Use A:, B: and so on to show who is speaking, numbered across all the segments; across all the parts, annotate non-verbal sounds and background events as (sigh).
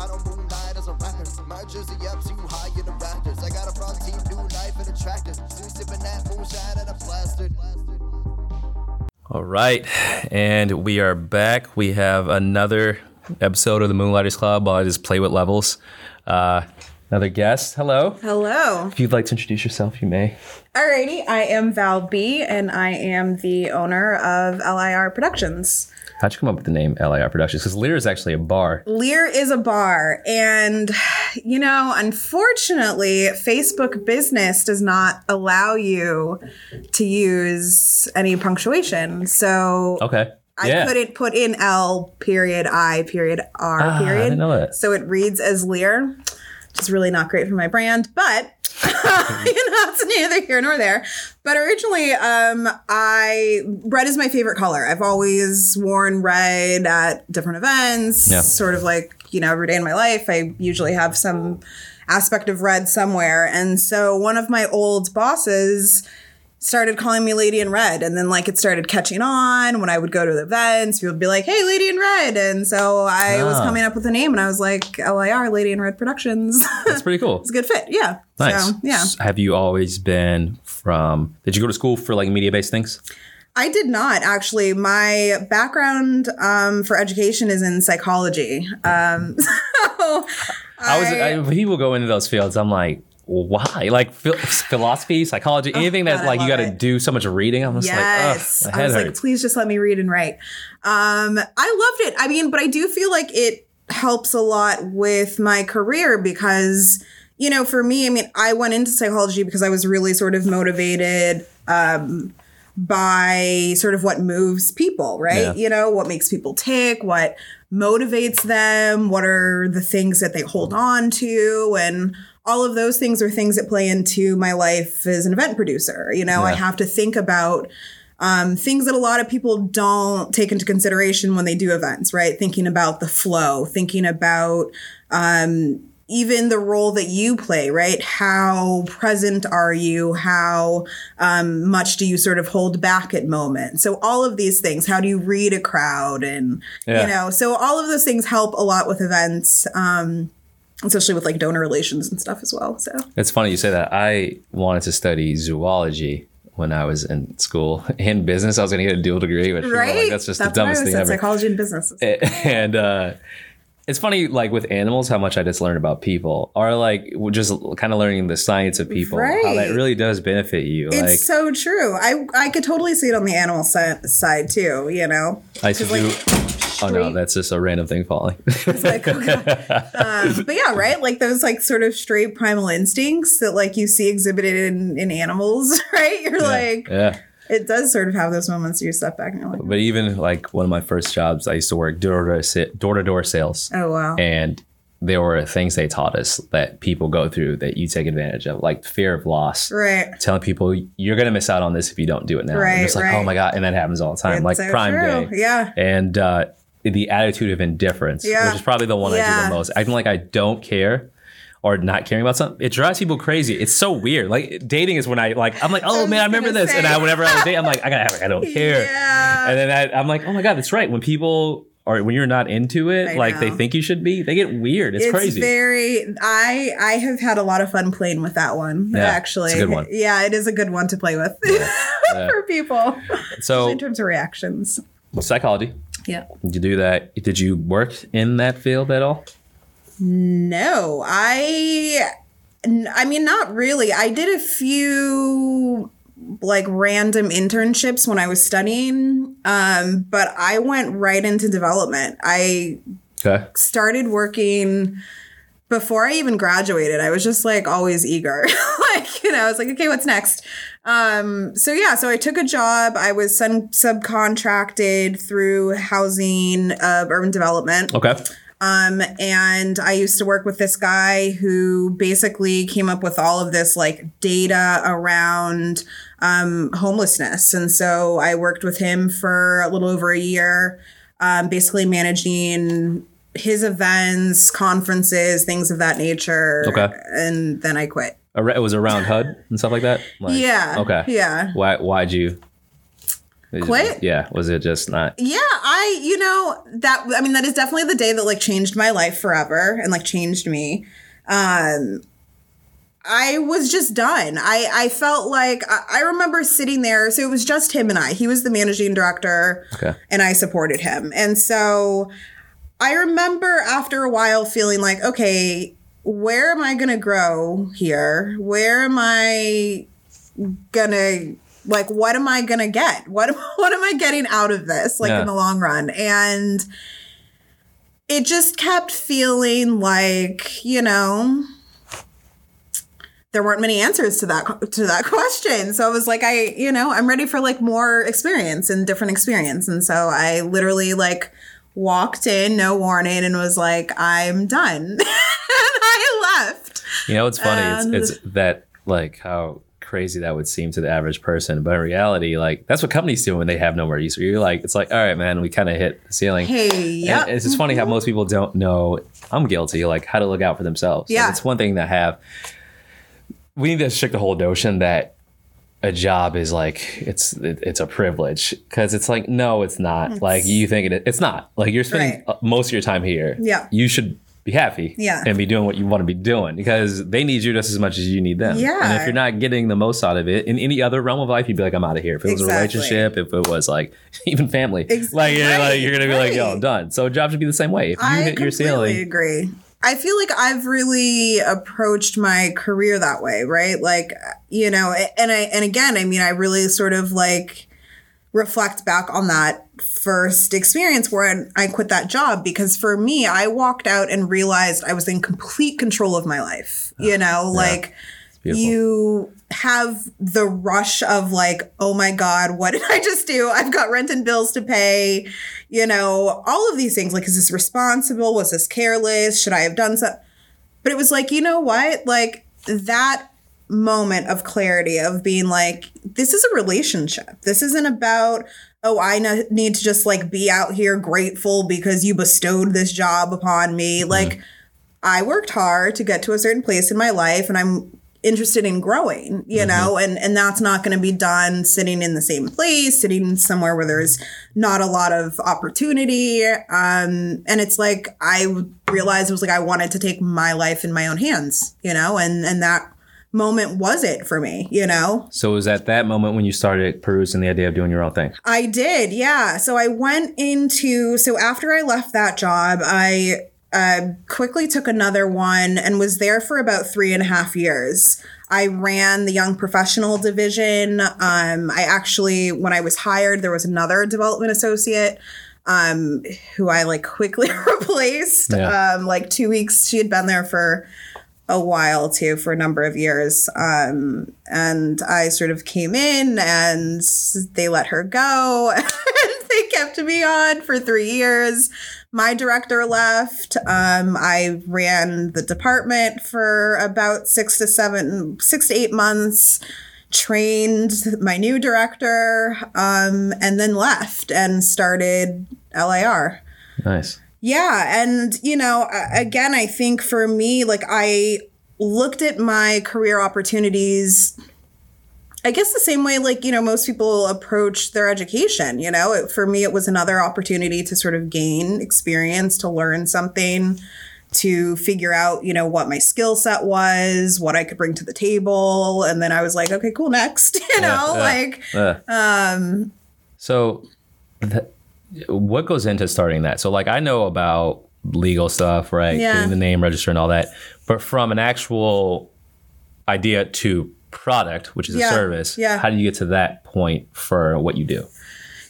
A: I don't moonlight as a rapper. My jersey up too high in the rafters. I got a front team, new life and a tractor. Still sipping that moonshine and I'm plastered.
B: All right, and we are back. We have another episode of the Moonlighters Club. While I just play with levels. Uh, another guest. Hello.
C: Hello.
B: If you'd like to introduce yourself, you may.
C: Alrighty, I am Val Bee, and I am the owner of LIR Productions.
B: How'd you come up with the name LIR Productions? Because Lear is actually a bar.
C: Lear is a bar, and you know, unfortunately, Facebook Business does not allow you to use any punctuation. So
B: Okay.
C: I
B: yeah.
C: couldn't put in L period I period R
B: Ah, I
C: period.
B: didn't know that.
C: So it reads as Lear, which is really not great for my brand, but (laughs) you know, it's neither here nor there. But originally, um, I red is my favorite color. I've always worn red at different events,
B: Yeah.
C: sort of like, you know, every day in my life. I usually have some aspect of red somewhere. And so one of my old bosses started calling me Lady in Red. And then like it started catching on when I would go to the events. People would be like, hey, Lady in Red. And so I was
B: Ah.
C: coming up with a name and I was like, LIR, Lady in Red Productions.
B: That's pretty cool. (laughs)
C: it's a good fit. Yeah.
B: Nice.
C: So, yeah.
B: Have you always been from? Did you go to school for like media based things?
C: I did not actually. My background um, for education is in psychology. Um, (laughs) so
B: I was. I, people go into those fields, I'm like, why? Like philosophy, psychology, anything
C: God,
B: that like you got to do so much reading. I'm just
C: Yes.
B: like, ugh, my
C: I was
B: head
C: like, please just let me read and write. Um, I loved it. I mean, but I do feel like it helps a lot with my career because, you know, for me, I mean, I went into psychology because I was really sort of motivated um, by sort of what moves people, right?
B: Yeah.
C: You know, what makes people tick, what motivates them, what are the things that they hold on to, and all of those things are things that play into my life as an event producer. You know, I have to think about um, things that a lot of people don't take into consideration when they do events, right? Thinking about the flow, thinking about um, even the role that you play, right? How present are you? How um, much do you sort of hold back at moments? So all of these things. How do you read a crowd? And
B: Yeah.
C: you know, so all of those things help a lot with events. Um, especially with like donor relations and stuff as well. So
B: It's funny you say that. I wanted to study zoology when I was in school (laughs) in business. I was going to get a dual degree, which
C: right,
B: like, that's just
C: That's
B: the dumbest thing ever.
C: Psychology and business. (laughs)
B: and uh, it's funny, like with animals, how much I just learned about people, or like just kind of learning the science of people, how that really does benefit you.
C: It's
B: like
C: so true. I I could totally see it on the animal si- side too. You know,
B: I used to
C: 'Cause,
B: do.
C: Like,
B: Oh no, that's just a random thing falling.
C: it's like, oh (laughs) um, but yeah, right. Like those like sort of straight primal instincts that like you see exhibited in, in animals, (laughs) right? You're like,
B: yeah.
C: it does sort of have those moments you step back and you're like,
B: But even like one of my first jobs, I used to work door to door sales,
C: oh wow,
B: and there were things they taught us that people go through that you take advantage of, like fear of loss.
C: right.
B: Telling people you're gonna miss out on this if you don't do it now. And
C: Right,
B: it's like, oh my god, and that happens all the time,
C: It's
B: like
C: so
B: Prime
C: true.
B: Day.
C: Yeah.
B: And uh, the attitude of indifference,
C: Yeah.
B: which is probably the one I do the most. Acting like I don't care or not caring about something, it drives people crazy. It's so weird. Like dating is when I like I'm like, oh
C: was
B: man, I remember this, and. I whenever I was dating, I'm like, I gotta have it. I don't care.
C: Yeah.
B: And then I, I'm like, oh my god, that's right. When people or when you're not into it,
C: I
B: like they think you should be, they get weird. It's,
C: it's
B: crazy.
C: very i i have had a lot of fun playing with that one
B: Yeah,
C: actually
B: it's a good one.
C: yeah it is a good one to play with
B: yeah. (laughs)
C: for people
B: so
C: in terms of reactions
B: psychology.
C: Yeah
B: Did you do that? Did you work in that field at all?
C: no I. I mean not really i did a few like random internships when i was studying um but i went right into development i
B: Okay.
C: started working before I even graduated. I was just like always eager. (laughs) like, you know, I was like, okay, what's next? Um, so yeah, so I took a job. I was sun- subcontracted through housing, uh, urban development.
B: Okay.
C: Um, and I used to work with this guy who basically came up with all of this like data around um, homelessness. And so I worked with him for a little over a year, um, basically managing his events, conferences, things of that nature.
B: Okay.
C: And then I quit.
B: It was around HUD and stuff like that. Like,
C: yeah.
B: Okay.
C: Yeah.
B: Why? Why'd you?
C: Quit?
B: yeah. Was it just not?
C: Yeah, I, you know, that, I mean, that is definitely the day that like changed my life forever and like changed me. Um, I was just done. I, I felt like, I, I remember sitting there. So it was just him and I. He was the managing director
B: Okay.
C: and I supported him. And so I remember after a while feeling like, okay, where am I going to grow here? Where am I going to like what am I going to get? (laughs) What what am I getting out of this like
B: Yeah.
C: in the long run? And it just kept feeling like, you know, there weren't many answers to that to that (laughs) question. So I was like, I, you know, I'm ready for like more experience and different experience. And so I literally like walked in, no warning, and was like, I'm done. (laughs) and I left.
B: You know, it's funny.
C: And-
B: it's, it's that like how crazy that would seem to the average person, but in reality, like that's what companies do when they have no more use. You're like, it's like, all right, man, we kind of hit the ceiling.
C: Hey, yeah.
B: it's just funny how mm-hmm. most people don't know. I'm guilty, like how to look out for themselves. Like,
C: Yeah.
B: it's one thing to have. We need to shake the whole notion that a job is like it's it, it's a privilege because it's like no, it's not. like you think it, it's not. Like you're spending
C: Right.
B: most of your time here.
C: Yeah.
B: you should be happy.
C: Yeah.
B: and be doing what you want to be doing because they need you just as much as you need them.
C: Yeah.
B: and if you're not getting the most out of it in any other realm of life, you'd be like, I'm out of here. If it was
C: Exactly.
B: a relationship, if it was like (laughs) even family, like you're like you're gonna be like, yo. I'm done. So a job should be the same way. If you
C: I
B: hit your ceiling,
C: agree. I feel like I've really approached my career that way, right? Like, you know, and I and again, I mean, I really sort of like reflect back on that first experience where I quit that job because for me, I walked out and realized I was in complete control of my life. You ah, know, like
B: beautiful.
C: you have the rush of like, oh my God, what did (laughs) I just do? I've got rent and bills to pay. You know, all of these things. Like, is this responsible? Was this careless? Should I have done something? But it was like, you know what? Like that moment of clarity of being like, this is a relationship. This isn't about, oh, I need to just like be out here grateful because you bestowed this job upon me. Mm-hmm. Like, I worked hard to get to a certain place in my life and I'm interested in growing, you know, and and that's not going to be done sitting in the same place, sitting somewhere where there's not a lot of opportunity. Um and it's like I realized it was like I wanted to take my life in my own hands, you know, and and that moment was it for me, you know.
B: So it was at that moment when you started perusing the idea of doing your own thing.
C: I did, yeah. So I went into so after I left that job, I uh, quickly took another one and was there for about three and a half years. I ran the young professional division. Um, I actually, when I was hired, there was another development associate um, who I like quickly (laughs) replaced.
B: Yeah.
C: Um, like two weeks, she had been there for a while too, for a number of years. Um, and I sort of came in and they let her go. (laughs) and they kept me on for three years. My director left. Um, I ran the department for about six to seven, six to eight months trained my new director um, and then left and started LIR.
B: Nice.
C: Yeah. And, you know, again, I think for me, like I looked at my career opportunities, I guess the same way, like, you know, most people approach their education. You know, it, for me, it was another opportunity to sort of gain experience, to learn something, to figure out, you know, what my skill set was, what I could bring to the table. And then I was like, okay, cool, next, (laughs) you know,
B: yeah.
C: like,
B: Uh,
C: um,
B: so, th- what goes into starting that? So, like, I know about legal stuff, right?
C: Yeah.
B: Getting the name register and all that, but from an actual idea to product, which is
C: Yeah,
B: a service,
C: yeah.
B: how do you get to that point for what you do?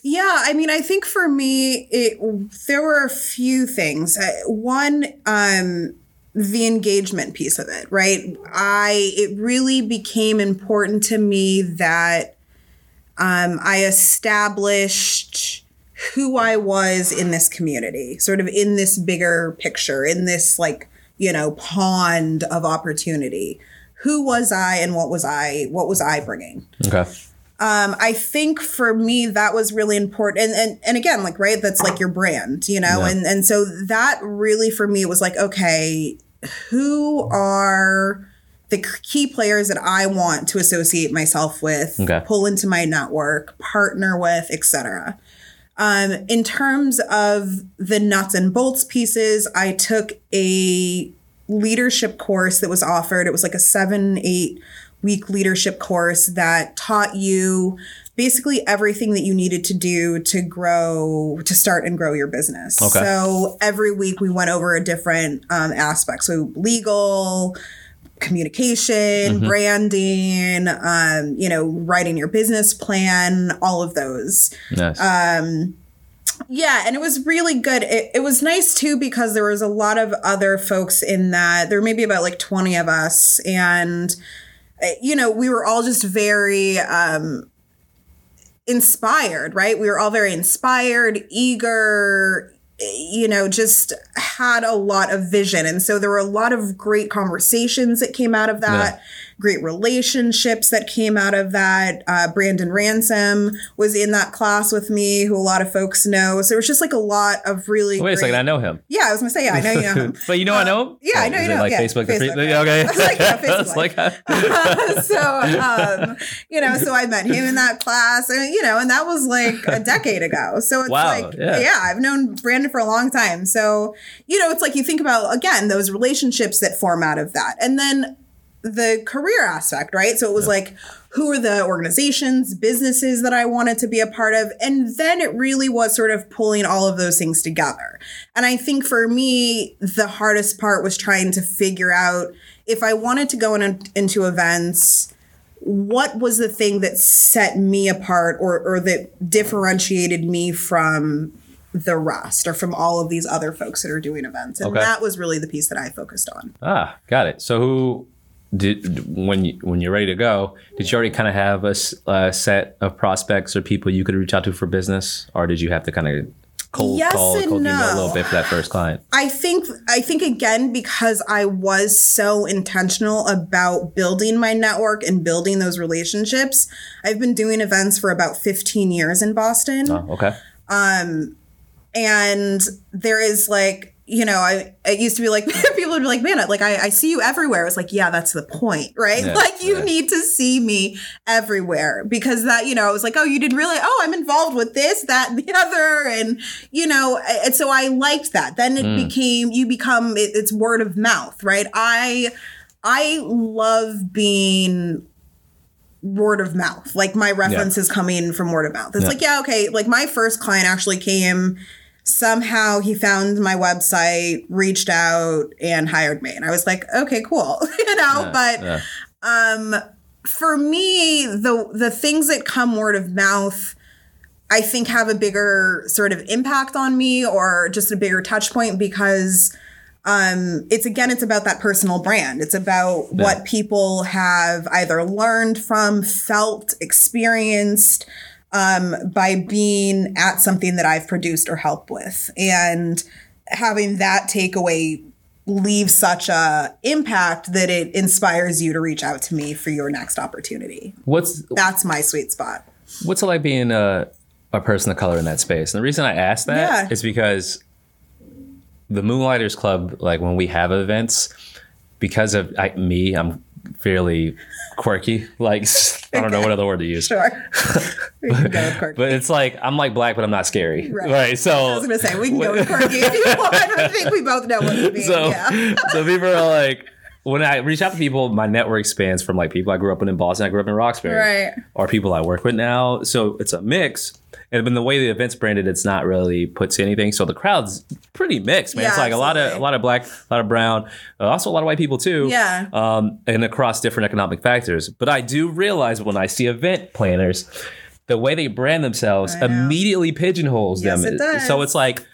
C: Yeah, I mean, I think for me, it there were a few things. One, um, the engagement piece of it, right? I it really became important to me that um, I established who I was in this community, sort of in this bigger picture, in this like you know pond of opportunity. Who was I, and what was I? What was I bringing?
B: Okay.
C: um, I think for me that was really important. And and and again, like right, that's like your brand, you know.
B: Yeah.
C: And and so that really for me was like, okay, who are the key players that I want to associate myself with,
B: Okay.
C: pull into my network, partner with, etc. Um, in terms of the nuts and bolts pieces, I took a leadership course that was offered. It was like a seven, eight week leadership course that taught you basically everything that you needed to do to grow, to start and grow your business.
B: Okay.
C: So every week we went over a different um, aspect. So legal, communication, branding, um, you know, writing your business plan, all of those.
B: Nice.
C: Yeah, and it was really good. It, it was nice too because there was a lot of other folks in that. There were maybe about like 20 of us. And, uh, you know, we were all just very um, inspired, right? We were all very inspired, eager, you know, just had a lot of vision. And so there were a lot of great conversations that came out of that. Great relationships that came out of that. Uh, Brandon Ransom was in that class with me, who a lot of folks know. So it was just like a lot of really.
B: Wait a second, I know him.
C: Yeah, I was gonna say, yeah, I know you know him. (laughs)
B: but you know I know him?
C: yeah, I
B: Oh,
C: know you know-
B: like
C: yeah,
B: Facebook. the
C: Facebook,
B: free-
C: yeah.
B: Okay.
C: Like, yeah, (laughs) Facebook.
B: like, (laughs)
C: so um, you know, so I met him in that class, and you know, and that was like a decade ago. So it's
B: Wow,
C: like,
B: yeah.
C: yeah. I've known Brandon for a long time. So you know, it's like you think about again those relationships that form out of that, and then the career aspect, right? So it was like, who are the organizations, businesses that I wanted to be a part of? And then it really was sort of pulling all of those things together. And I think for me, the hardest part was trying to figure out if I wanted to go in, into events, what was the thing that set me apart or, or that differentiated me from the rest or from all of these other folks that are doing events? And
B: Okay.
C: that was really the piece that I focused on.
B: ah, got it. So who did when you when you're ready to go? Did you already kind of have a set of prospects or people you could reach out to for business, or did you have to kind of cold
C: Yes
B: call, cold email a little bit for that first client?
C: I think I think again because I was so intentional about building my network and building those relationships. I've been doing events for about 15 years in Boston.
B: Oh, okay.
C: Um, and there is like you know i it used to be like (laughs) people would be like man like I, I see you everywhere it's like yeah that's the point right
B: Yeah, (laughs)
C: like you
B: yeah.
C: need to see me everywhere because that you know it was like oh you didn't really oh i'm involved with this that and the (laughs) other and you know and so i liked that then it mm. became you become it, it's word of mouth right i i love being word of mouth. Like my references coming from word of mouth. It's
B: Yeah.
C: like, yeah, okay. Like my first client actually came somehow he found my website, reached out and hired me. And I was like, okay, cool. (laughs) you know, but
B: Yeah.
C: um for me, the the things that come word of mouth I think have a bigger sort of impact on me or just a bigger touch point because um it's again it's about that personal brand it's about what people have either learned from felt experienced um by being at something that I've produced or helped with and having that takeaway leave such a impact that it inspires you to reach out to me for your next opportunity
B: What's
C: that's my sweet spot
B: What's it like being a, a person of color in that space? And the reason I ask that
C: Yeah.
B: is because the Moonlighters Club, like when we have events, because of I, me, I'm fairly quirky. Like (laughs) I don't know what other word to use, (laughs)
C: sure (laughs) we can go with quirky.
B: but it's like I'm like black, but I'm not scary.
C: Right.
B: Right. So
C: I was gonna say we can go with quirky if you want. I think we both know what it means.
B: so
C: yeah.
B: so people are like when I reach out to people, my network spans from like people I grew up with in Boston, I grew up in Roxbury,
C: Right.
B: or people I work with now. So it's a mix. And then the way the event's branded, it's not really put to anything. So the crowd's pretty mixed, man.
C: Yeah,
B: it's like a lot of a lot of black, a lot of brown, uh, also a lot of white people too.
C: Yeah.
B: Um, and across different economic factors. But I do realize when I see event planners, the way they brand themselves immediately pigeonholes
C: Yes,
B: them.
C: it does.
B: So it's like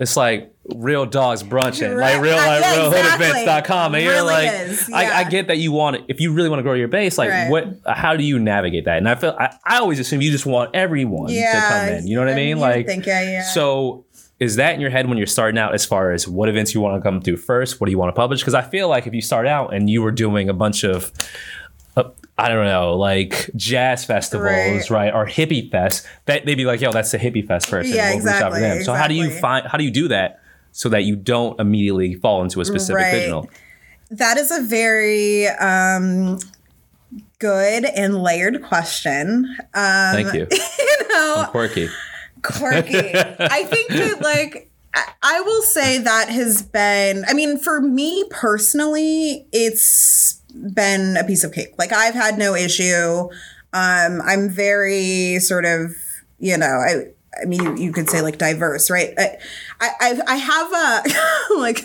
B: it's like real dogs brunching,
C: Right.
B: like real (laughs) like
C: yeah,
B: real
C: exactly.
B: hoodevents.com. And you're like,
C: is,
B: I, I get that you want it. If you really want to grow your base, like
C: Right.
B: what, how do you navigate that? And I feel, I, I always assume you just want everyone to come in. You know what I mean? Like,
C: think, yeah, yeah.
B: so is that in your head when you're starting out as far as what events you want to come to first? What do you want to publish? Because I feel like if you start out and you were doing a bunch of, I don't know, like jazz festivals,
C: Right.
B: right, or hippie fest, that they'd be like, "Yo, that's the hippie fest person."
C: Yeah,
B: We'll reach out
C: exactly,
B: them. So how do you find? How do you do that so that you don't immediately fall into a specific
C: Right.
B: pigeonhole?
C: That is a very um, good and layered question. Um,
B: Thank you. (laughs)
C: You know,
B: I'm quirky.
C: quirky. (laughs) I think that like I will say that has been I mean for me personally it's been a piece of cake. Like I've had no issue. Um I'm very sort of, you know, I I mean you, you could say like diverse, right? I I I, have a (laughs) like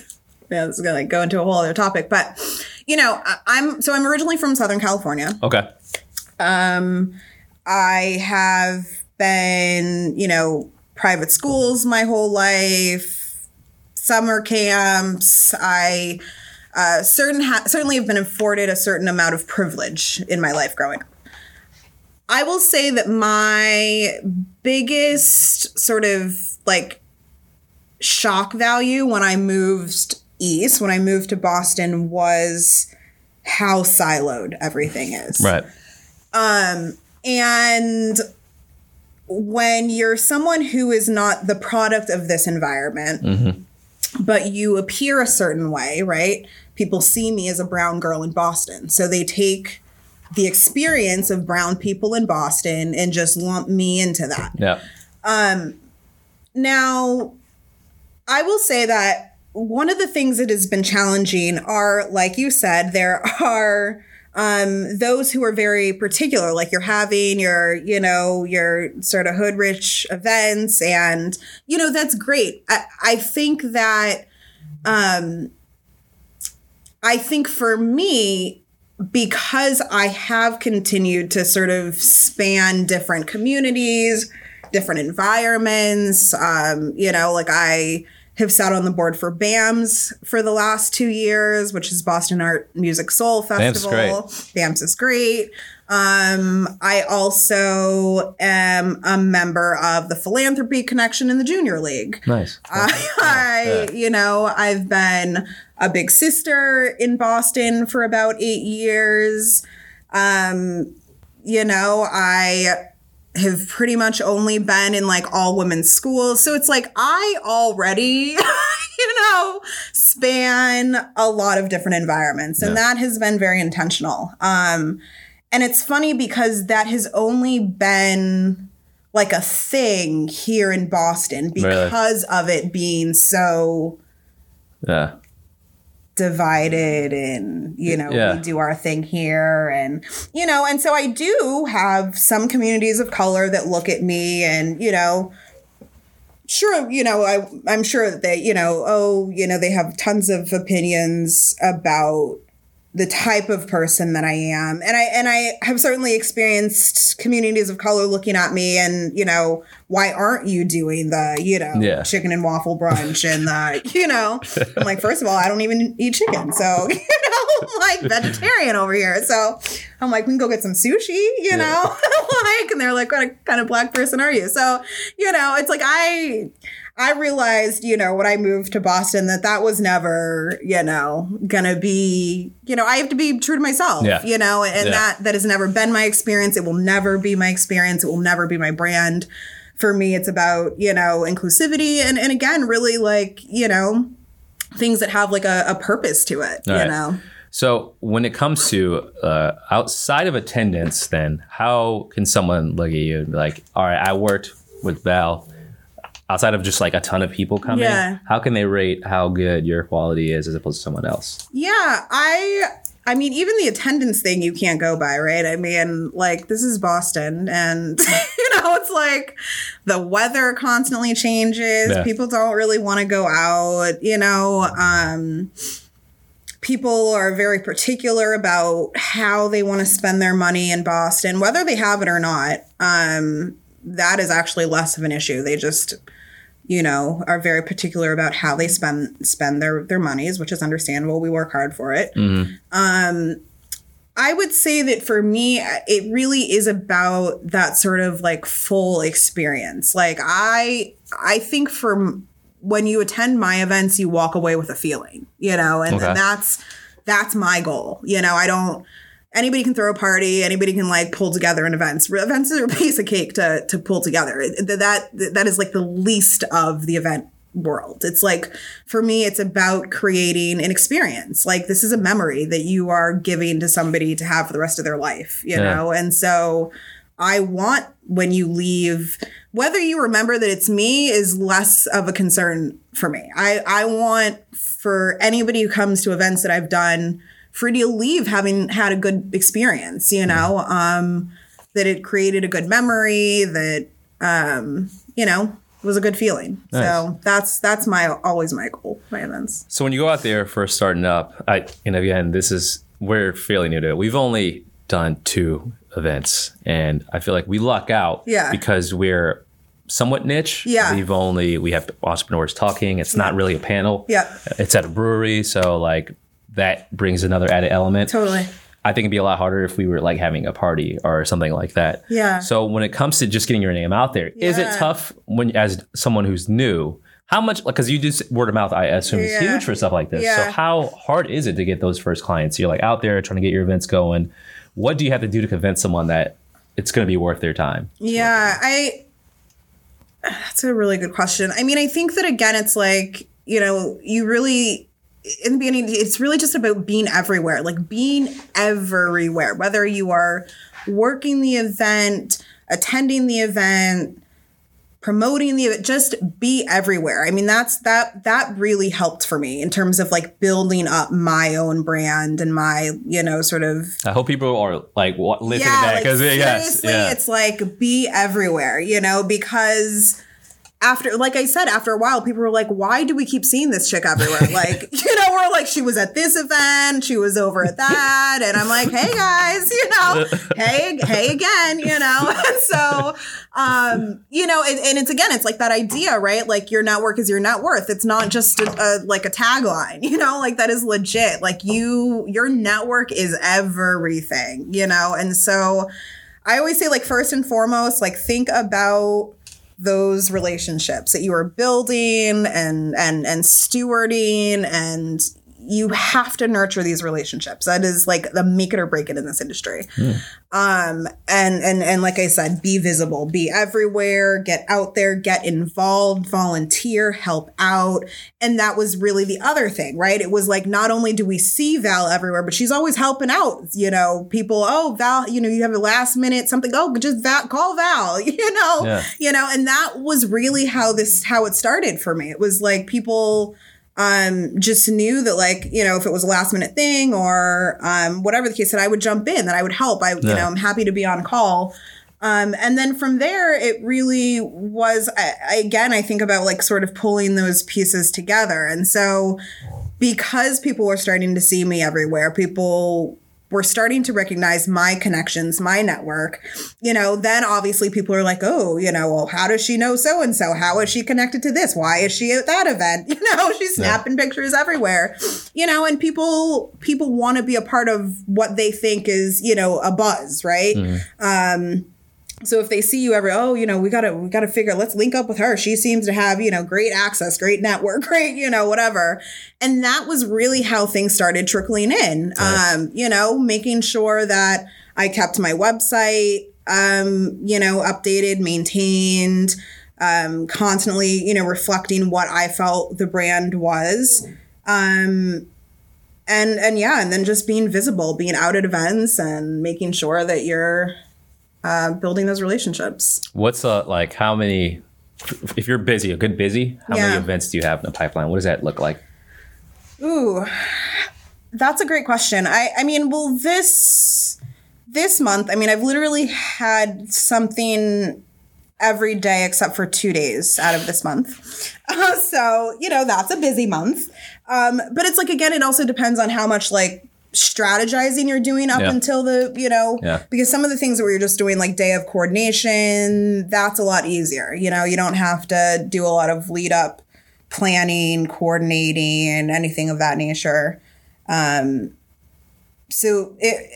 C: yeah, this is gonna like go into a whole other topic, but you know, I, I'm so I'm originally from Southern California.
B: Okay.
C: Um, I have been, you know, private schools my whole life, summer camps. I uh, certain ha- certainly have been afforded a certain amount of privilege in my life growing up. I will say that my biggest sort of like shock value when I moved east, when I moved to Boston, was how siloed everything is.
B: Right.
C: And when you're someone who is not the product of this environment, but you appear a certain way, right? People see me as a brown girl in Boston. So they take the experience of brown people in Boston and just lump me into that.
B: Yeah.
C: Now, I will say that one of the things that has been challenging are, like you said, there are um, those who are very particular, like you're having your, you know, your sort of hood rich events, and you know that's great. I, I think that, um, I think for me, because I have continued to sort of span different communities, different environments. Um, you know, like I have sat on the board for BAMS for the last two years, which is Boston Art Music Soul
B: BAM's
C: Festival. BAMS is great. Um, I also am a member of the Philanthropy Connection in the Junior League.
B: Nice. (laughs)
C: I, I, you know, I've been a big sister in Boston for about eight years. Um, you know, I have pretty much only been in like all women's schools. So it's like I already, (laughs) you know, span a lot of different environments. And that has been very intentional. Um, and it's funny because that has only been like a thing here in Boston
B: Really?
C: because of it being so
B: yeah.
C: divided and you know
B: Yeah.
C: we do our thing here and you know and so i do have some communities of color that look at me and you know sure you know i i'm sure that they you know oh you know they have tons of opinions about the type of person that I am. And I and I have certainly experienced communities of color looking at me and, you know, why aren't you doing the, you know,
B: Yeah.
C: chicken and waffle brunch and the, (laughs) you know, I'm like, first of all, I don't even eat chicken. So, (laughs) you know, I'm like vegetarian over here. So I'm like, we can go get some sushi, you know? (laughs) like, and they're like, what kind of black person are you? So, you know, it's like I I realized, you know, when I moved to Boston that that was never, you know, gonna be, you know, I have to be true to myself,
B: Yeah.
C: you know, and
B: Yeah.
C: that that has never been my experience. It will never be my experience. It will never be my brand. For me, it's about, you know, inclusivity and, and again, really like, you know, things that have like a, a purpose to it, you
B: right.
C: know.
B: So when it comes to uh, outside of attendance, then how can someone look at you and be like, all right, I worked with Val. Outside of just like a ton of people coming,
C: Yeah.
B: how can they rate how good your quality is as opposed to someone else?
C: Yeah, I I mean even the attendance thing you can't go by, right? I mean, like this is Boston and (laughs) you know, it's like the weather constantly changes.
B: Yeah.
C: People don't really want to go out, you know, um people are very particular about how they want to spend their money in Boston, whether they have it or not. Um that is actually less of an issue. They just you know, are very particular about how they spend spend their their monies, which is understandable. We work hard for it. Um, I would say that for me, it really is about that sort of like full experience. Like I, I think for when you attend my events, you walk away with a feeling, you know, and,
B: Okay.
C: and that's that's my goal. You know, I don't. Anybody can throw a party. Anybody can like pull together an events. Events are a piece of cake to to pull together. That that is like the least of the event world. It's like for me it's about creating an experience. Like this is a memory that you are giving to somebody to have for the rest of their life, you
B: Yeah.
C: know? And so I want when you leave whether you remember that it's me is less of a concern for me. I I want for anybody who comes to events that I've done you to leave having had a good experience, you know? Um that it created a good memory that um you know was a good feeling. So that's that's my always my goal, my events.
B: So when you go out there first starting up, I and again, this is we're fairly new to it. We've only done two events, and I feel like we luck out
C: Yeah.
B: because we're somewhat niche.
C: Yeah.
B: we've only we have entrepreneurs talking. It's not really a panel.
C: Yeah.
B: it's at a brewery, so like that brings another added element.
C: Totally.
B: I think it'd be a lot harder if we were like having a party or something like that.
C: Yeah.
B: So when it comes to just getting your name out there, is it tough when as someone who's new? How much like because you do word of mouth, I assume is huge for stuff like this. So how hard is it to get those first clients? You're like out there trying to get your events going. What do you have to do to convince someone that it's going to be worth their time?
C: Yeah, I. That's a really good question. I mean, I think that again, it's like you know, you really in the beginning, it's really just about being everywhere, like being everywhere, whether you are working the event, attending the event, promoting the event, just be everywhere. I mean, that's that that really helped for me in terms of like building up my own brand and my, you know, sort of
B: I hope people are like wa- listening to that
C: like,
B: because uh, yes,
C: seriously,
B: yeah.
C: it's like be everywhere, you know, because after, like I said, after a while, people were like, "Why do we keep seeing this chick everywhere?" (laughs) like, you know, we're like, she was at this event, she was over at that, and I'm like, "Hey guys, (laughs) you know, hey, hey again, you know." (laughs) And so, um, you know, and, and it's again, it's like that idea, right? Like your network is your net worth. It's not just a, a like a tagline, you know, like that is legit. Like you, your network is everything, you know, and so. I always say, like, first and foremost, like, think about those relationships that you are building and and and stewarding and you have to nurture these relationships. That is like the make it or break it in this industry. Um and and and like i said be visible be everywhere get out there get involved volunteer help out. And that was really the other thing right? It was like not only do we see val everywhere but she's always helping out you know? People oh val you know you have a last minute something. Oh just val call val (laughs) you know?
B: Yeah.
C: you know and that was really how this how it started for me. It was like people um just knew that like you know if it was a last minute thing or um whatever the case that i would jump in that i would help. I you know i'm happy to be on call. Um and then from there it really was I, I, again i think about like sort of pulling those pieces together. And so because people were starting to see me everywhere people were starting to recognize my connections, my network, you know, then obviously people are like, oh, you know, well, how does she know so and so? How is she connected to this? Why is she at that event? (laughs) You know, she's snapping pictures everywhere, you know, and people people want to be a part of what they think is, you know, a buzz, right? Um, so if they see you every, oh, you know, we gotta we gotta figure, let's link up with her. She seems to have, you know, great access, great network, (laughs) great, you know, whatever. And that was really how things started trickling in. Um, you know, making sure that I kept my website um, you know, updated, maintained, um, constantly, you know, reflecting what I felt the brand was. Um and and yeah, and then just being visible, being out at events and making sure that you're uh, building those relationships.
B: What's uh like how many? If you're busy, a good busy, how many events do you have in the pipeline? What does that look like?
C: Ooh, that's a great question. I I mean, well, this this month, I mean, I've literally had something every day except for two days out of this month. Uh, (laughs) so you know that's a busy month. Um, but it's like again, it also depends on how much like strategizing you're doing up
B: Yeah.
C: until the you know
B: Yeah.
C: because some of the things that we're just doing like day of coordination that's a lot easier you know you don't have to do a lot of lead up planning coordinating anything of that nature um so it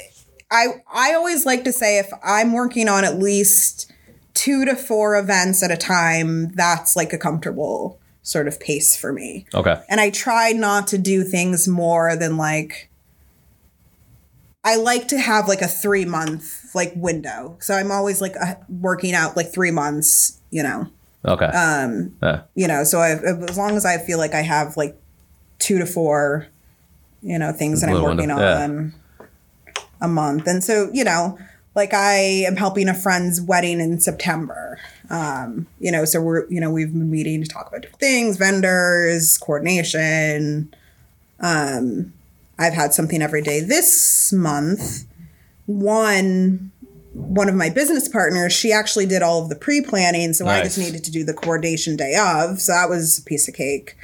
C: i i always like to say if i'm working on at least two to four events at a time that's like a comfortable sort of pace for me
B: Okay.
C: and I try not to do things more than like I like to have like a 3 month like window. So I'm always like uh, working out like 3 months, you know.
B: Okay.
C: Um,
B: Yeah.
C: you know, so I, as long as I feel like I have like two to four, you know, things that I'm working
B: window, yeah.
C: on a month. And so, you know, like I am helping a friend's wedding in September. Um, you know, so we're, you know, we've been meeting to talk about different things, vendors, coordination. Um, I've had something every day this month. One, one of my business partners, she actually did all of the pre-planning, so I just needed to do the coordination day of. So that was a piece of cake.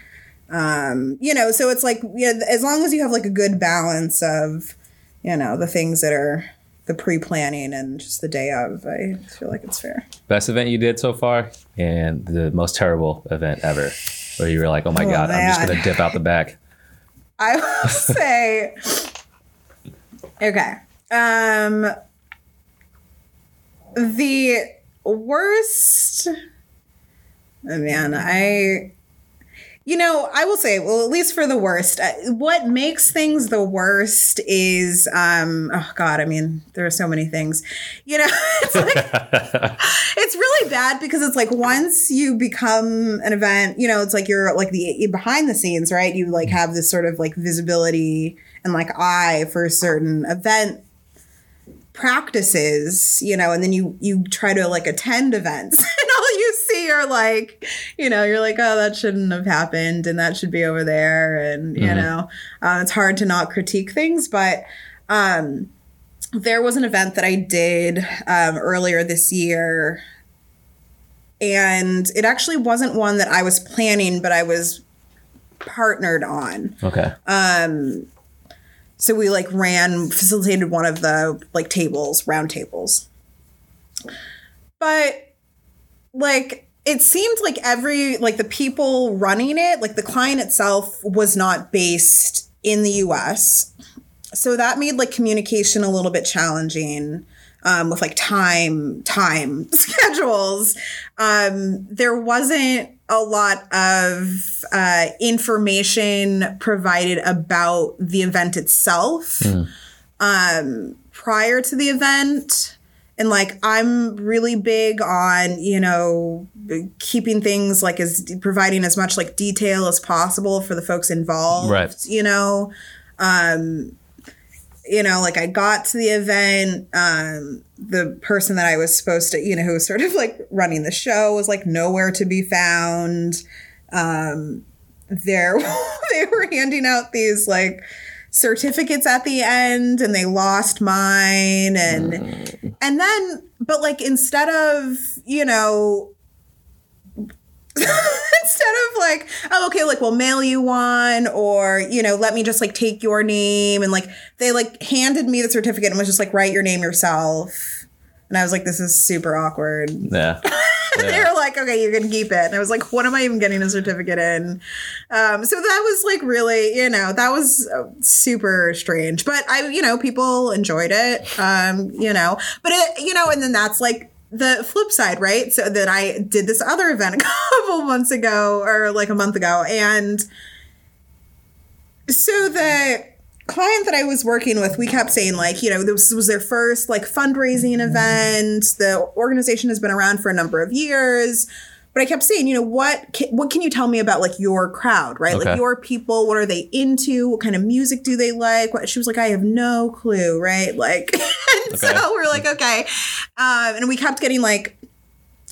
C: Um, you know, so it's like yeah, as long as you have like a good balance of, you know, the things that are the pre-planning and just the day of, I feel like it's fair.
B: Best event you did so far, and the most terrible event ever, where you were like, "Oh my
C: Oh,
B: god, I'm just gonna dip out the back."
C: I will (laughs) say, okay. Um, the worst, oh man, I, you know, I will say, well, at least for the worst, uh, what makes things the worst is, um, oh God, I mean, there are so many things, you know, (laughs) it's like, (laughs) it's really bad because it's like once you become an event, you know, it's like you're like the you're behind the scenes, right? You like have this sort of like visibility and like eye for certain event practices, you know, and then you you try to like attend events. (laughs) And all you see are like, you know, you're like, oh, that shouldn't have happened and that should be over there, and you know, uh, it's hard to not critique things, but um there was an event that I did um, earlier this year, and it actually wasn't one that I was planning, but I was partnered on.
B: okay.
C: Um, so we like ran, facilitated one of the like tables, round tables. But like it seemed like every like the people running it, like the client itself was not based in the US. So that made like communication a little bit challenging. Um, with like time time (laughs) schedules um, there wasn't a lot of uh, information provided about the event itself um, prior to the event. And like, I'm really big on, you know, keeping things like as providing as much like detail as possible for the folks involved,
B: Right.
C: you know. Um, you know, like I got to the event, um, the person that I was supposed to, you know, who was sort of like running the show was like nowhere to be found. Um, there, (laughs) they were handing out these like certificates at the end and they lost mine and, and then, but like instead of, you know, (laughs) instead of like oh okay like we'll mail you one or you know let me just like take your name. And like they like handed me the certificate and was just like write your name yourself. And i was like this is super awkward.
B: Yeah. (laughs)
C: they
B: Yeah.
C: were like okay you can keep it. And i was like what am i even getting a certificate in? Um so that was like really you know that was uh, super strange. But i you know people enjoyed it um you know. But it you know and then that's like the flip side right so that i did this other event a (laughs) couple months ago or like a month ago and so the client that I was working with, we kept saying like, you know, this was their first like fundraising mm-hmm. event. The organization has been around for a number of years. But I kept saying, you know, what can, what can you tell me about like your crowd, right? Like your people, what are they into? What kind of music do they like? What, she was like, I have no clue, right? Like, (laughs) and
B: Okay.
C: so we're like, okay. Um, and we kept getting like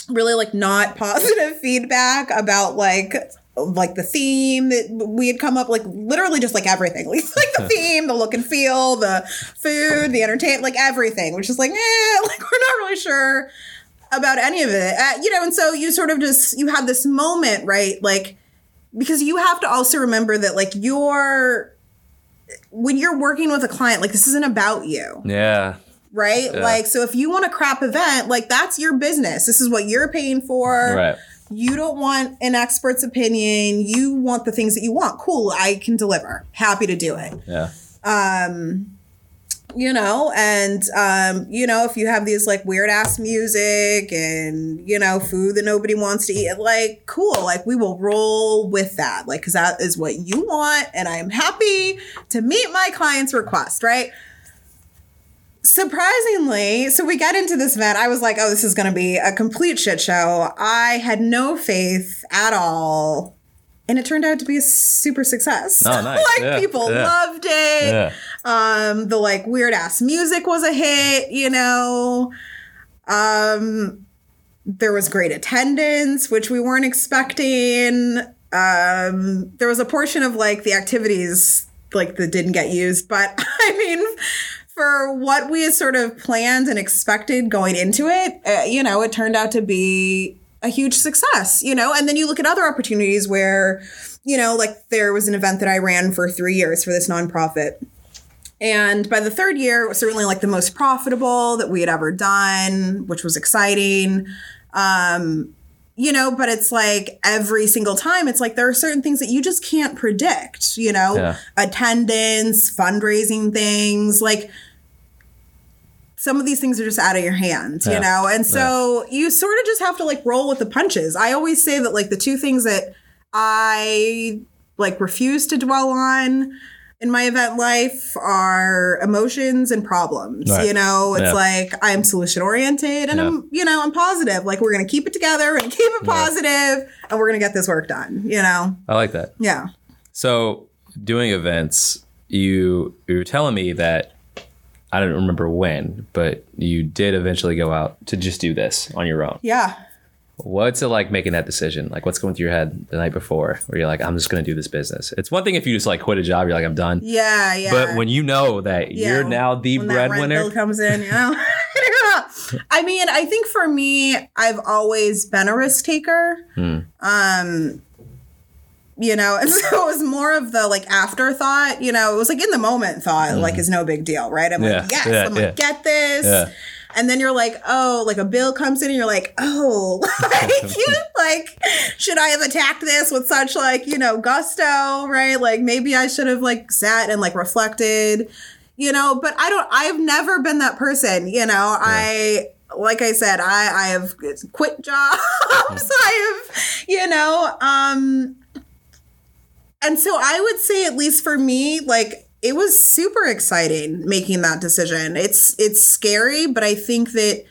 C: really like not (laughs) positive feedback about like like the theme that we had come up like literally just like everything (laughs) like, like the theme the look and feel the food the entertainment like everything which is like eh, like we're not really sure about any of it uh, you know and so you sort of just you have this moment right like because you have to also remember that like you're when you're working with a client like this isn't about you
B: Yeah.
C: right?
B: Yeah.
C: Like, so if you want a crap event, like that's your business. This is what you're paying for.
B: Right.
C: You don't want an expert's opinion. You want the things that you want. Cool, I can deliver. Happy to do it.
B: Yeah.
C: Um, you know, and um, you know, if you have these like weird ass music and you know, food that nobody wants to eat, like cool, like we will roll with that. Like cuz that is what you want and I am happy to meet my client's request, right? surprisingly, so we got into this event. I was like, oh, this is going to be a complete shit show. I had no faith at all. And it turned out to be a super success.
B: Oh, nice. (laughs)
C: like
B: Yeah,
C: people
B: yeah.
C: loved it.
B: Yeah.
C: Um, the like weird ass music was a hit, you know. Um, there was great attendance, which we weren't expecting. Um, there was a portion of like the activities like that didn't get used, but (laughs) I mean, for what we had sort of planned and expected going into it, uh, you know, it turned out to be a huge success, you know. And then you look at other opportunities where, you know, like there was an event that I ran for three years for this nonprofit. And by the third year, it was certainly like the most profitable that we had ever done, which was exciting. Um, you know, but it's like every single time, it's like there are certain things that you just can't predict, you know,
B: Yeah.
C: attendance, fundraising things, like some of these things are just out of your hands,
B: Yeah.
C: you know? And so you sort of just have to like roll with the punches. I always say that like the two things that I like refuse to dwell on in my event life are emotions and problems.
B: Right.
C: You know, it's
B: Yeah.
C: like I'm solution oriented and
B: Yeah.
C: I'm, you know, I'm positive. Like we're going to keep it together and keep it positive and we're going to get this work done, you know?
B: I like that.
C: Yeah.
B: So doing events, you you were telling me that I don't remember when, but you did eventually go out to just do this on your own.
C: Yeah.
B: What's it like making that decision? Like, what's going through your head the night before, where you're like, I'm just going to do this business? It's one thing if you just like quit a job, you're like, I'm done.
C: Yeah. Yeah.
B: But when you know that
C: Yeah,
B: you're now the
C: when that rent
B: breadwinner,
C: comes in, you know. (laughs) I mean, I think for me, I've always been a risk taker.
B: Hmm.
C: Um, you know, (laughs) and so it was more of the like afterthought. You know, it was like in the moment thought, like is no big deal, right? I'm.
B: Yeah,
C: like, yes,
B: yeah,
C: I'm
B: yeah.
C: get this.
B: Yeah.
C: And then you're like, oh, like a bill comes in, and you're like, oh, (laughs) like, (laughs) you, like, should I have attacked this with such like, you know, gusto, right? Like maybe I should have like sat and like reflected, you know. But I don't. I've never been that person, you know. I like I said, I I have quit jobs. (laughs) I have, you know, um, and so I would say, at least for me, like it was super exciting making that decision. It's it's scary, but I think that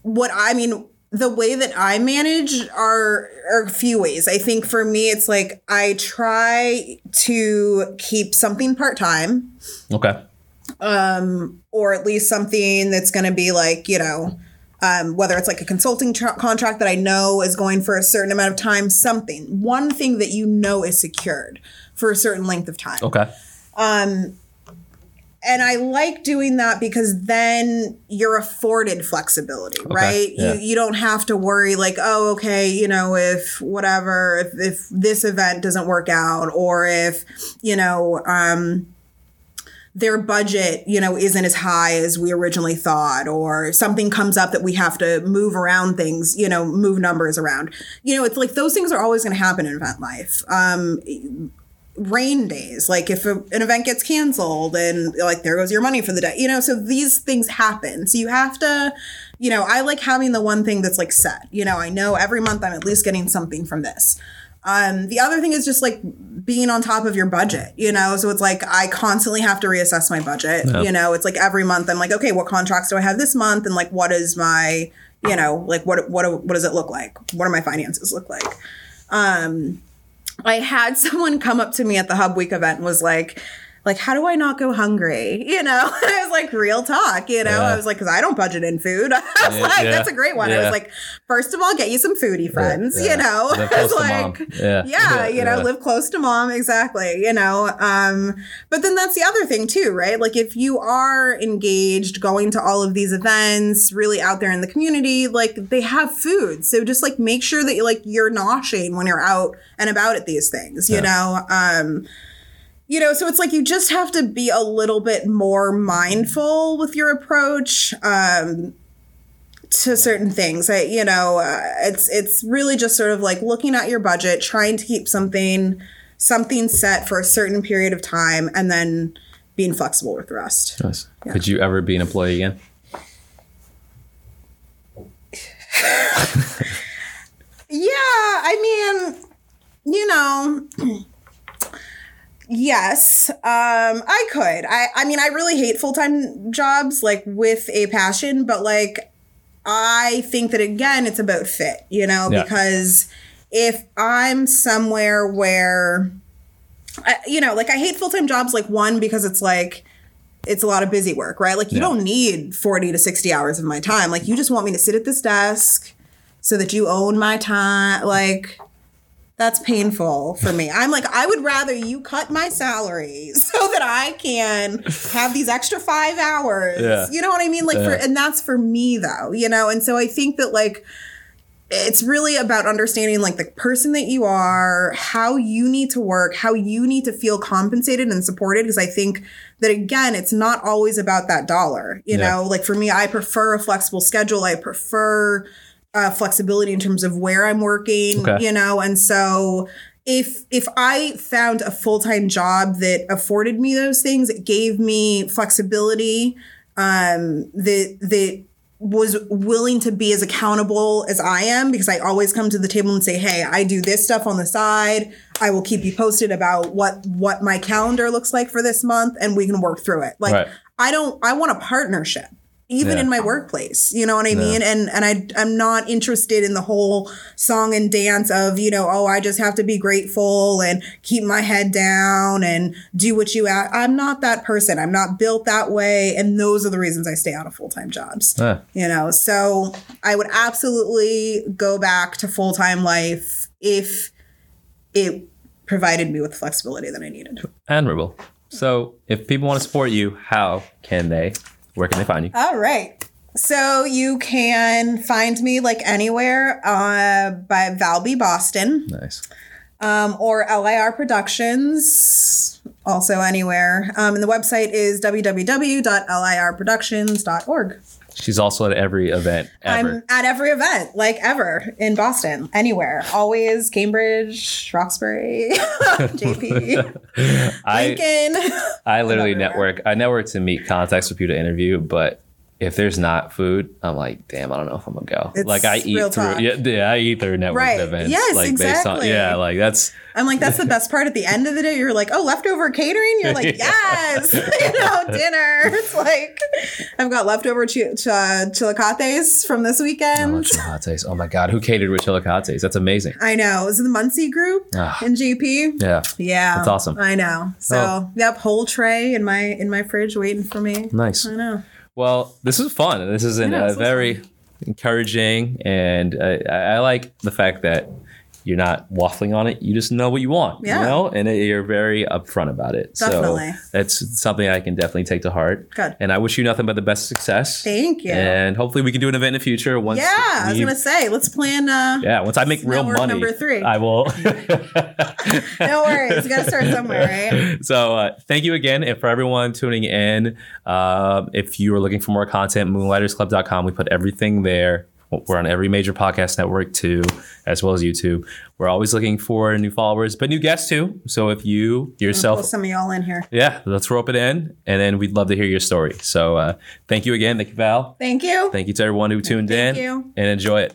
C: what I mean, the way that I manage are are a few ways. I think for me, it's like I try to keep something part time
B: okay,
C: um, or at least something that's going to be like, you know, um, whether it's like a consulting tr- contract that I know is going for a certain amount of time, something, one thing that you know is secured for a certain length of time.
B: okay,
C: Um, and I like doing that because then you're afforded flexibility, right?
B: yeah.
C: You you don't have to worry like, oh, okay, you know, if whatever, if if this event doesn't work out, or if you know, um, their budget, you know, isn't as high as we originally thought, or something comes up that we have to move around things, you know, move numbers around. You know, it's like those things are always going to happen in event life. Um, rain days, like if a, an event gets canceled and like there goes your money for the day, you know, so these things happen. So you have to, you know, I like having the one thing that's like set, you know, I know every month I'm at least getting something from this. Um, the other thing is just like being on top of your budget, you know. So it's like I constantly have to reassess my budget. You know, it's like every month I'm like, okay, what contracts do I have this month, and like what is my, you know, like what what what does it look like? What do my finances look like? Um, I had (laughs) someone come up to me at the Hub Week event and was like, like, how do I not go hungry? (laughs) You know, (laughs) I was like, real talk, you know,
B: Yeah.
C: I was like, cause I don't budget in food. (laughs) I was
B: Yeah,
C: like,
B: yeah,
C: that's a great one. I was like, first of all, get you some foodie friends, you know,
B: Live
C: I was
B: close to mom.
C: like,
B: Yeah.
C: you know, live close to mom. Exactly. You know, um, but then that's the other thing too, right? Like if you are engaged going to all of these events, really out there in the community, like they have food. So just like make sure that you like you're noshing when you're out and about at these things, you know? Um, you know, so it's like you just have to be a little bit more mindful with your approach. Um, to certain things. I, you know, uh, it's it's really just sort of like looking at your budget, trying to keep something something set for a certain period of time, and then being flexible with the rest.
B: Nice. Could you ever be an employee again? (laughs)
C: Yeah, I mean, you know, Yes, um, I could. I, I mean, I really hate full time jobs, like with a passion, but like, I think that again, it's about fit, you know,
B: Yeah.
C: because if I'm somewhere where, I, you know, like I hate full time jobs, like one, because it's like, it's a lot of busy work, right? Like, you
B: Yeah.
C: don't need 40 to 60 hours of my time. Like, you just want me to sit at this desk so that you own my time. Like, that's painful for me. I'm like, I would rather you cut my salary (laughs) so that I can have these extra five hours.
B: Yeah.
C: You know what I mean? Like, for, and that's for me though, you know? And so I think that like, it's really about understanding like the person that you are, how you need to work, how you need to feel compensated and supported. Because I think that again, it's not always about that dollar. You
B: Yeah.
C: know, like for me, I prefer a flexible schedule. I prefer uh, flexibility in terms of where I'm working.
B: Okay.
C: You know, and so if if I found a full time job that afforded me those things, it gave me flexibility. Um, that that was willing to be as accountable as I am because I always come to the table and say, "Hey, I do this stuff on the side. I will keep you posted about what what my calendar looks like for this month and we can work through it." Like
B: Right.
C: I don't I want a partnership even
B: Yeah.
C: in my workplace. You know what I mean? And and I I'm not interested in the whole song and dance of, you know, oh, I just have to be grateful and keep my head down and do what you ask. I'm not that person. I'm not built that way and those are the reasons I stay out of full-time jobs.
B: Huh.
C: You know, so I would absolutely go back to full-time life if it provided me with the flexibility that I needed.
B: Admirable. So, if people want to support you, how can they? Where can they find you?
C: All right. So you can find me like anywhere uh, by Val Bee Boston
B: Nice.
C: um, or LIR Productions, also anywhere. Um, and the website is www.lirproductions.org.
B: She's also at every event ever.
C: I'm at every event, like ever in Boston, anywhere. Always Cambridge, Roxbury, (laughs) JP, (laughs)
B: I
C: Lincoln.
B: I literally network. I network to meet contacts for people to interview, but if there's not food, I'm like, damn, I don't know if I'm gonna go.
C: It's
B: like I eat through,
C: talk.
B: yeah, yeah, I eat through network
C: Right.
B: events.
C: Yes,
B: like
C: exactly.
B: yeah, like that's
C: I'm like, that's the best part. At the end of the day, you're like, oh, leftover catering. You're like, (laughs) yes, (laughs) you know, dinner. (laughs) It's like I've got leftover ch- ch- Chilacates from this
B: oh,
C: weekend.
B: Chilacates. Oh my god, who catered with Chilacates? That's amazing.
C: I know. Is it the Muncie group
B: Ah.
C: in JP?
B: Yeah,
C: Yeah,
B: That's awesome.
C: I know. So,
B: Oh.
C: yep, whole tray in my in my fridge waiting for me.
B: nice.
C: I know.
B: Well, this is fun. This is an,
C: Yeah,
B: uh, very encouraging, and I, I like the fact that you're not waffling on it. You just know what you want,
C: Yeah.
B: you know, and it, you're very upfront about it.
C: Definitely.
B: So that's something I can definitely take to heart.
C: Good.
B: And I wish you nothing but the best success.
C: Thank you.
B: And hopefully we can do an event in the future. Once
C: yeah, I was gonna say, let's plan. Uh,
B: yeah, once I make real money,
C: number three.
B: I will. (laughs)
C: No worries. You got to start somewhere, right? (laughs)
B: so uh, thank you again and for everyone tuning in uh, if you are looking for more content moonlightersclub.com we put everything there we're on every major podcast network too as well as youtube we're always looking for new followers but new guests too so if you yourself
C: some of y'all in here.
B: yeah let's rope it in and then we'd love to hear your story so uh, thank you again thank you val
C: Thank you.
B: thank you to everyone who tuned
C: Thank
B: in
C: you.
B: and enjoy it